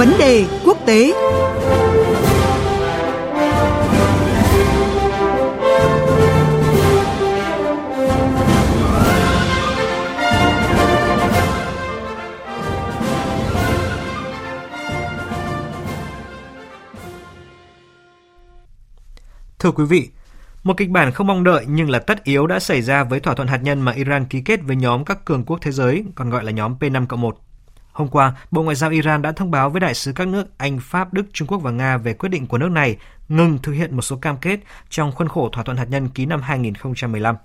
Vấn đề quốc tế Thưa quý vị, một kịch bản không mong đợi nhưng là tất yếu đã xảy ra với thỏa thuận hạt nhân mà Iran ký kết với nhóm các cường quốc thế giới, còn gọi là nhóm P5-1. Hôm qua, Bộ Ngoại giao Iran đã thông báo với đại sứ các nước Anh, Pháp, Đức, Trung Quốc và Nga về quyết định của nước này ngừng thực hiện một số cam kết trong khuôn khổ thỏa thuận hạt nhân ký năm 2015.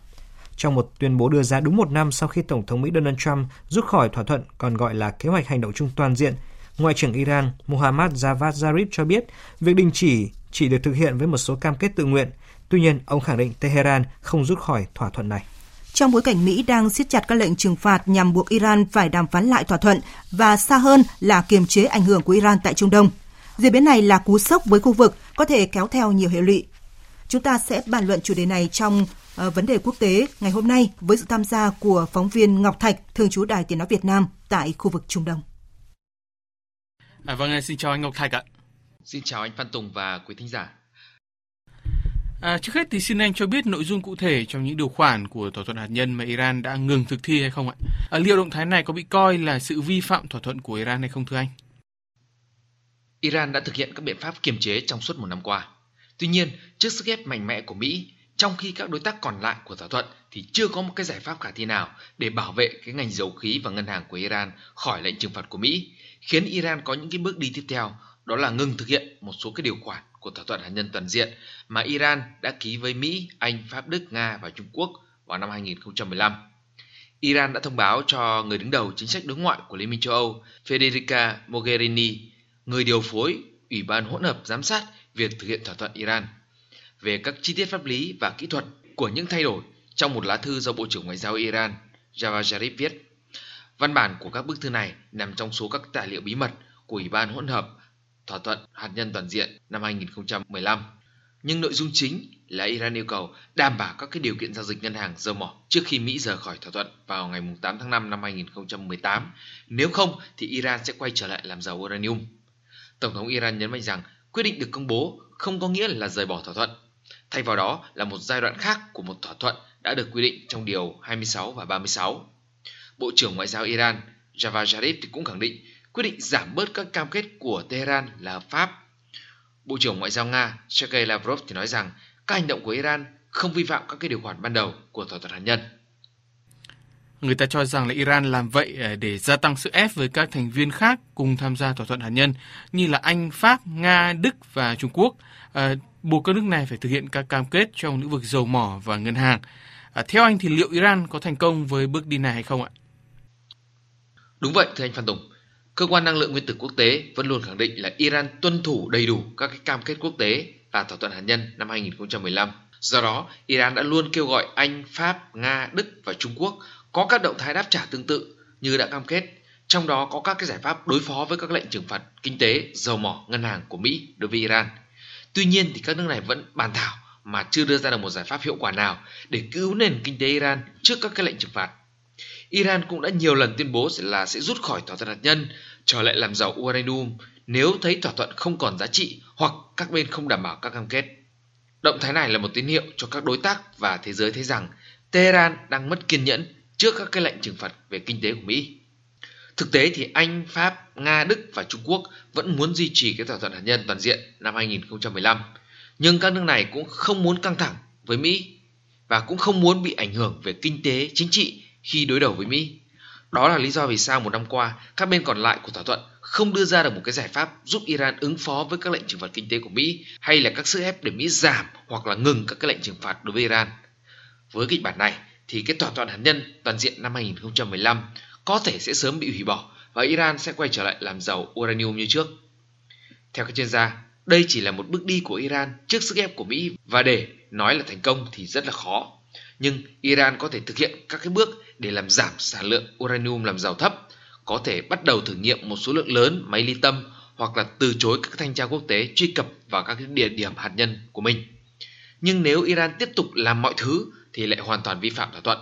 Trong một tuyên bố đưa ra đúng một năm sau khi Tổng thống Mỹ Donald Trump rút khỏi thỏa thuận còn gọi là Kế hoạch hành động chung toàn diện, Ngoại trưởng Iran Mohammad Javad Zarif cho biết việc đình chỉ chỉ được thực hiện với một số cam kết tự nguyện. Tuy nhiên, ông khẳng định Tehran không rút khỏi thỏa thuận này. Trong bối cảnh Mỹ đang siết chặt các lệnh trừng phạt nhằm buộc Iran phải đàm phán lại thỏa thuận và xa hơn là kiềm chế ảnh hưởng của Iran tại Trung Đông. Diễn biến này là cú sốc với khu vực, có thể kéo theo nhiều hệ lụy. Chúng ta sẽ bàn luận chủ đề này trong uh, vấn đề quốc tế ngày hôm nay với sự tham gia của phóng viên Ngọc Thạch, thường trú Đài Tiếng Nói Việt Nam tại khu vực Trung Đông. À, vâng, xin chào anh Ngọc Thạch ạ. Xin chào anh Phan Tùng và quý thính giả. À, trước hết thì xin anh cho biết nội dung cụ thể trong những điều khoản của thỏa thuận hạt nhân mà Iran đã ngừng thực thi hay không ạ? À, liệu động thái này có bị coi là sự vi phạm thỏa thuận của Iran hay không thưa anh? Iran đã thực hiện các biện pháp kiềm chế trong suốt một năm qua. Tuy nhiên, trước sức ép mạnh mẽ của Mỹ, trong khi các đối tác còn lại của thỏa thuận thì chưa có một cái giải pháp khả thi nào để bảo vệ cái ngành dầu khí và ngân hàng của Iran khỏi lệnh trừng phạt của Mỹ, khiến Iran có những cái bước đi tiếp theo, đó là ngừng thực hiện một số cái điều khoản của thỏa thuận hạt nhân toàn diện mà Iran đã ký với Mỹ, Anh, Pháp, Đức, Nga và Trung Quốc vào năm 2015. Iran đã thông báo cho người đứng đầu chính sách đối ngoại của Liên minh châu Âu Federica Mogherini, người điều phối Ủy ban hỗn hợp giám sát việc thực hiện thỏa thuận Iran, về các chi tiết pháp lý và kỹ thuật của những thay đổi trong một lá thư do Bộ trưởng Ngoại giao Iran Javad Zarif viết. Văn bản của các bức thư này nằm trong số các tài liệu bí mật của Ủy ban hỗn hợp thỏa thuận hạt nhân toàn diện năm 2015. Nhưng nội dung chính là Iran yêu cầu đảm bảo các cái điều kiện giao dịch ngân hàng dầu mỏ trước khi Mỹ rời khỏi thỏa thuận vào ngày 8 tháng 5 năm 2018. Nếu không thì Iran sẽ quay trở lại làm giàu uranium. Tổng thống Iran nhấn mạnh rằng quyết định được công bố không có nghĩa là rời bỏ thỏa thuận. Thay vào đó là một giai đoạn khác của một thỏa thuận đã được quy định trong điều 26 và 36. Bộ trưởng Ngoại giao Iran Javad Zarif cũng khẳng định quyết định giảm bớt các cam kết của Tehran là hợp pháp. Bộ trưởng Ngoại giao Nga Sergei Lavrov thì nói rằng các hành động của Iran không vi phạm các cái điều khoản ban đầu của thỏa thuận hạt nhân. Người ta cho rằng là Iran làm vậy ờ, để gia tăng sức ép với các thành viên khác cùng tham gia thỏa thuận hạt nhân như là Anh, Pháp, Nga, Đức và Trung Quốc, à, buộc các nước này phải thực hiện các cam kết trong lĩnh vực dầu mỏ và ngân hàng. À, theo anh thì liệu Iran có thành công với bước đi này hay không ạ? Đúng vậy thưa anh Phan Tùng. Cơ quan năng lượng nguyên tử quốc tế vẫn luôn khẳng định là Iran tuân thủ đầy đủ các cái cam kết quốc tế và thỏa thuận hạt nhân năm 2015. Do đó, Iran đã luôn kêu gọi Anh, Pháp, Nga, Đức và Trung Quốc có các động thái đáp trả tương tự như đã cam kết, trong đó có các cái giải pháp đối phó với các lệnh trừng phạt kinh tế, dầu mỏ, ngân hàng của Mỹ đối với Iran. Tuy nhiên thì các nước này vẫn bàn thảo mà chưa đưa ra được một giải pháp hiệu quả nào để cứu nền kinh tế Iran trước các cái lệnh trừng phạt. Iran cũng đã nhiều lần tuyên bố là sẽ rút khỏi thỏa thuận hạt nhân, trở lại làm giàu uranium nếu thấy thỏa thuận không còn giá trị hoặc các bên không đảm bảo các cam kết. Động thái này là một tín hiệu cho các đối tác và thế giới thấy rằng Tehran đang mất kiên nhẫn trước các cái lệnh trừng phạt về kinh tế của Mỹ. Thực tế thì Anh, Pháp, Nga, Đức và Trung Quốc vẫn muốn duy trì cái thỏa thuận hạt nhân toàn diện năm 2015, nhưng các nước này cũng không muốn căng thẳng với Mỹ và cũng không muốn bị ảnh hưởng về kinh tế, chính trị khi đối đầu với Mỹ. Đó là lý do vì sao một năm qua, các bên còn lại của thỏa thuận không đưa ra được một cái giải pháp giúp Iran ứng phó với các lệnh trừng phạt kinh tế của Mỹ hay là các sức ép để Mỹ giảm hoặc là ngừng các cái lệnh trừng phạt đối với Iran. Với kịch bản này thì cái thỏa thuận hạt nhân toàn diện năm 2015 có thể sẽ sớm bị hủy bỏ và Iran sẽ quay trở lại làm giàu uranium như trước. Theo các chuyên gia, đây chỉ là một bước đi của Iran trước sức ép của Mỹ và để nói là thành công thì rất là khó. Nhưng Iran có thể thực hiện các cái bước để làm giảm sản lượng uranium làm giàu thấp, có thể bắt đầu thử nghiệm một số lượng lớn máy ly tâm hoặc là từ chối các thanh tra quốc tế truy cập vào các cái địa điểm hạt nhân của mình. Nhưng nếu Iran tiếp tục làm mọi thứ thì lại hoàn toàn vi phạm thỏa thuận.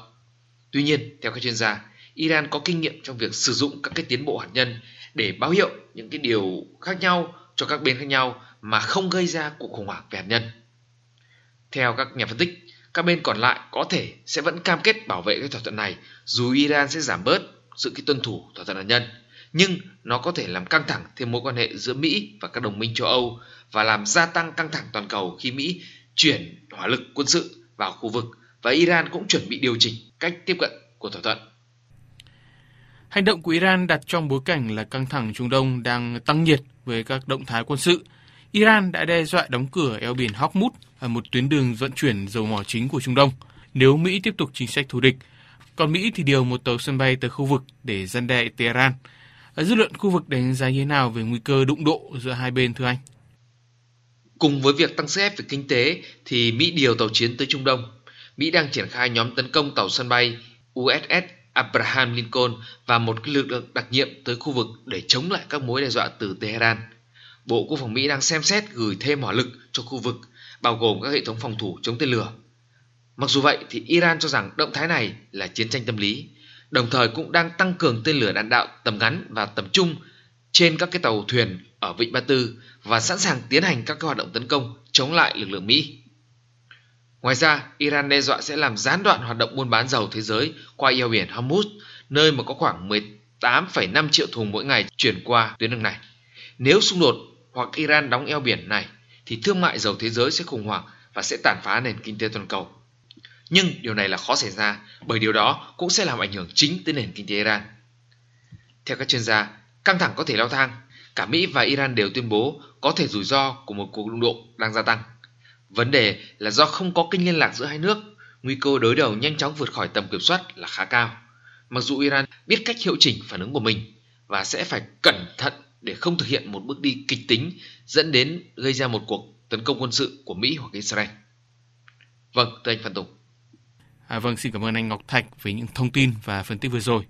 Tuy nhiên, theo các chuyên gia, Iran có kinh nghiệm trong việc sử dụng các cái tiến bộ hạt nhân để báo hiệu những cái điều khác nhau cho các bên khác nhau mà không gây ra cuộc khủng hoảng về hạt nhân. Theo các nhà phân tích, các bên còn lại có thể sẽ vẫn cam kết bảo vệ cái thỏa thuận này dù Iran sẽ giảm bớt sự cái tuân thủ thỏa thuận hạt nhân, nhưng nó có thể làm căng thẳng thêm mối quan hệ giữa Mỹ và các đồng minh châu Âu và làm gia tăng căng thẳng toàn cầu khi Mỹ chuyển hỏa lực quân sự vào khu vực và Iran cũng chuẩn bị điều chỉnh cách tiếp cận của thỏa thuận. Hành động của Iran đặt trong bối cảnh là căng thẳng Trung Đông đang tăng nhiệt với các động thái quân sự. Iran đã đe dọa đóng cửa eo biển Hormuz, một tuyến đường vận chuyển dầu mỏ chính của Trung Đông, nếu Mỹ tiếp tục chính sách thù địch. Còn Mỹ thì điều một tàu sân bay tới khu vực để gian đe Tehran. Dư luận khu vực đánh giá như thế nào về nguy cơ đụng độ giữa hai bên thưa anh? Cùng với việc tăng sức ép về kinh tế thì Mỹ điều tàu chiến tới Trung Đông. Mỹ đang triển khai nhóm tấn công tàu sân bay USS Abraham Lincoln và một lực lượng đặc nhiệm tới khu vực để chống lại các mối đe dọa từ Tehran. Bộ Quốc phòng Mỹ đang xem xét gửi thêm hỏa lực cho khu vực, bao gồm các hệ thống phòng thủ chống tên lửa. Mặc dù vậy thì Iran cho rằng động thái này là chiến tranh tâm lý, đồng thời cũng đang tăng cường tên lửa đạn đạo tầm ngắn và tầm trung trên các cái tàu thuyền ở Vịnh Ba Tư và sẵn sàng tiến hành các hoạt động tấn công chống lại lực lượng Mỹ. Ngoài ra, Iran đe dọa sẽ làm gián đoạn hoạt động buôn bán dầu thế giới qua eo biển Hormuz, nơi mà có khoảng 18,5 triệu thùng mỗi ngày chuyển qua tuyến đường này. Nếu xung đột hoặc Iran đóng eo biển này, thì thương mại dầu thế giới sẽ khủng hoảng và sẽ tàn phá nền kinh tế toàn cầu. Nhưng điều này là khó xảy ra bởi điều đó cũng sẽ làm ảnh hưởng chính tới nền kinh tế Iran. Theo các chuyên gia, căng thẳng có thể leo thang. Cả Mỹ và Iran đều tuyên bố có thể rủi ro của một cuộc đụng độ đang gia tăng. Vấn đề là do không có kênh liên lạc giữa hai nước, nguy cơ đối đầu nhanh chóng vượt khỏi tầm kiểm soát là khá cao. Mặc dù Iran biết cách hiệu chỉnh phản ứng của mình và sẽ phải cẩn thận để không thực hiện một bước đi kịch tính dẫn đến gây ra một cuộc tấn công quân sự của Mỹ hoặc Israel. Vâng, thưa anh Phan Tùng. À, vâng, xin cảm ơn anh Ngọc Thạch với những thông tin và phân tích vừa rồi.